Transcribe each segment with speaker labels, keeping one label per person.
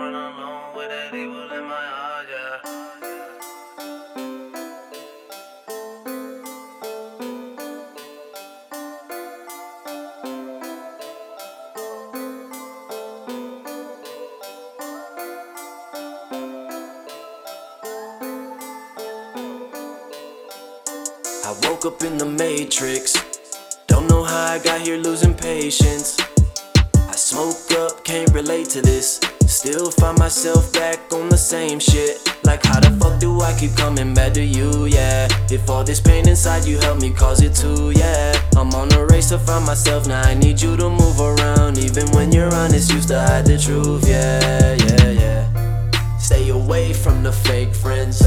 Speaker 1: alone with that evil in my heart, yeah.
Speaker 2: I woke up in the matrix. Don't know how I got here losing patience. I smoke up, can't relate to this. Still find myself back on the same shit. Like, how the fuck do I keep coming back to you? Yeah. If all this pain inside you help me cause it too, yeah. I'm on a race to find myself, now I need you to move around. Even when you're honest, used to hide the truth, yeah, yeah, yeah. Stay away from the fake friends.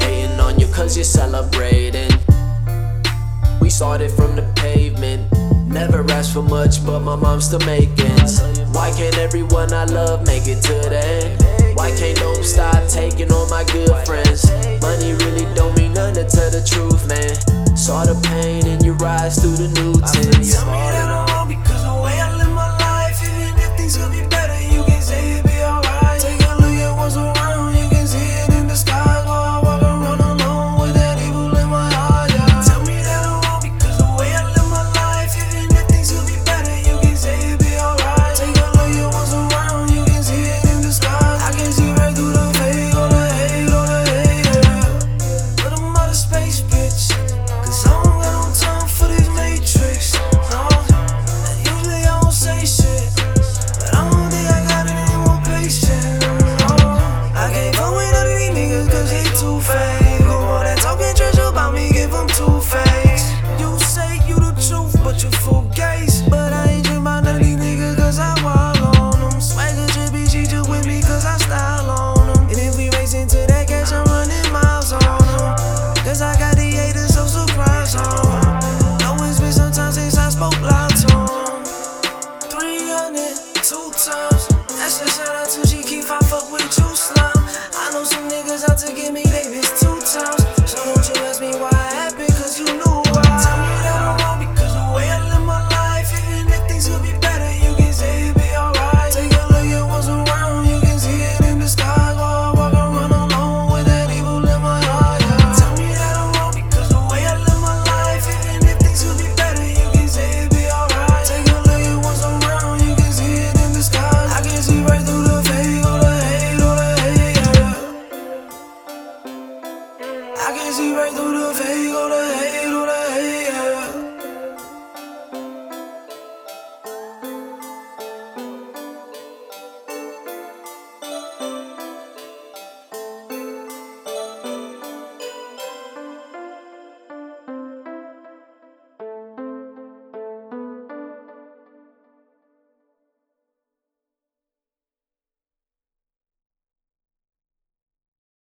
Speaker 2: Hating on you cause you're celebrating. We started from the pavement. Never asked for much, but my mom's still making. Why can't everyone I love make it to the end? Why can't no stop taking all my good friends? Money really don't mean nothing to tell the truth, man. Saw the pain in your eyes through the new tints.